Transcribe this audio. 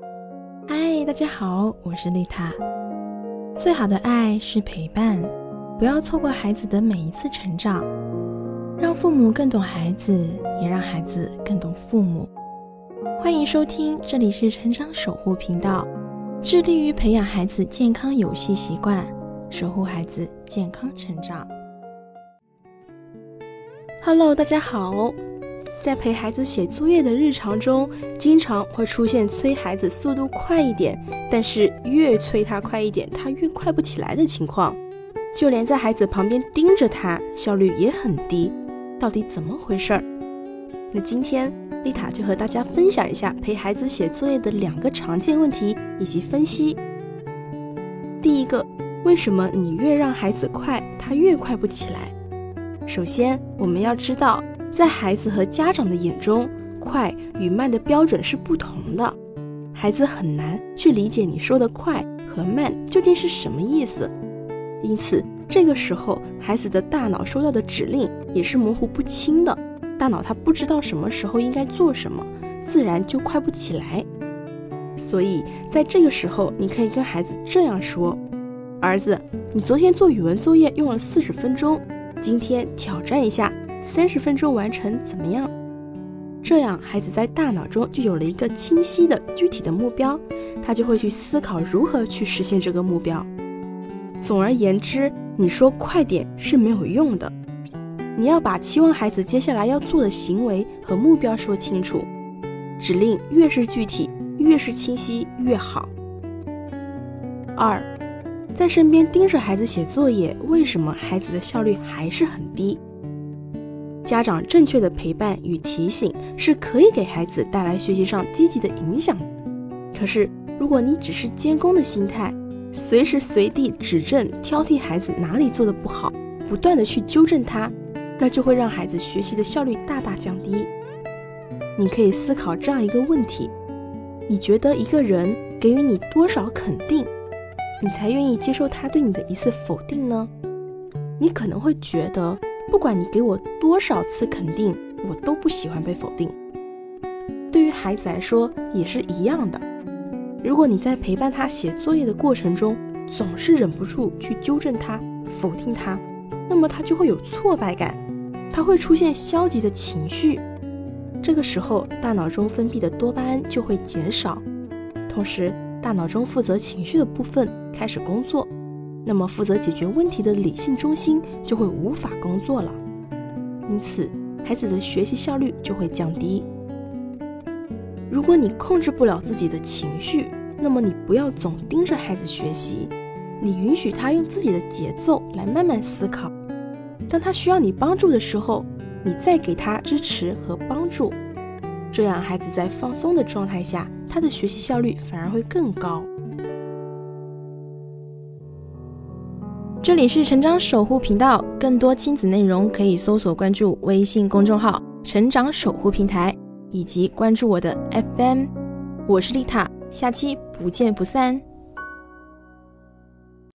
嗨，大家好，我是丽塔。最好的爱是陪伴，不要错过孩子的每一次成长，让父母更懂孩子，也让孩子更懂父母。欢迎收听，这里是成长守护频道，致力于培养孩子健康游戏习惯，守护孩子健康成长。Hello，大家好。在陪孩子写作业的日常中，经常会出现催孩子速度快一点，但是越催他快一点，他越快不起来的情况。就连在孩子旁边盯着他，效率也很低。到底怎么回事儿？那今天丽塔就和大家分享一下陪孩子写作业的两个常见问题以及分析。第一个，为什么你越让孩子快，他越快不起来？首先，我们要知道。在孩子和家长的眼中，快与慢的标准是不同的，孩子很难去理解你说的快和慢究竟是什么意思。因此，这个时候孩子的大脑收到的指令也是模糊不清的，大脑他不知道什么时候应该做什么，自然就快不起来。所以，在这个时候，你可以跟孩子这样说：“儿子，你昨天做语文作业用了四十分钟，今天挑战一下。”三十分钟完成怎么样？这样孩子在大脑中就有了一个清晰的具体的目标，他就会去思考如何去实现这个目标。总而言之，你说快点是没有用的，你要把期望孩子接下来要做的行为和目标说清楚。指令越是具体，越是清晰越好。二，在身边盯着孩子写作业，为什么孩子的效率还是很低？家长正确的陪伴与提醒是可以给孩子带来学习上积极的影响。可是，如果你只是监工的心态，随时随地指正、挑剔孩子哪里做的不好，不断的去纠正他，那就会让孩子学习的效率大大降低。你可以思考这样一个问题：你觉得一个人给予你多少肯定，你才愿意接受他对你的一次否定呢？你可能会觉得。不管你给我多少次肯定，我都不喜欢被否定。对于孩子来说也是一样的。如果你在陪伴他写作业的过程中，总是忍不住去纠正他、否定他，那么他就会有挫败感，他会出现消极的情绪。这个时候，大脑中分泌的多巴胺就会减少，同时大脑中负责情绪的部分开始工作。那么，负责解决问题的理性中心就会无法工作了，因此孩子的学习效率就会降低。如果你控制不了自己的情绪，那么你不要总盯着孩子学习，你允许他用自己的节奏来慢慢思考。当他需要你帮助的时候，你再给他支持和帮助，这样孩子在放松的状态下，他的学习效率反而会更高。这里是成长守护频道，更多亲子内容可以搜索关注微信公众号“成长守护平台”，以及关注我的 FM。我是丽塔，下期不见不散。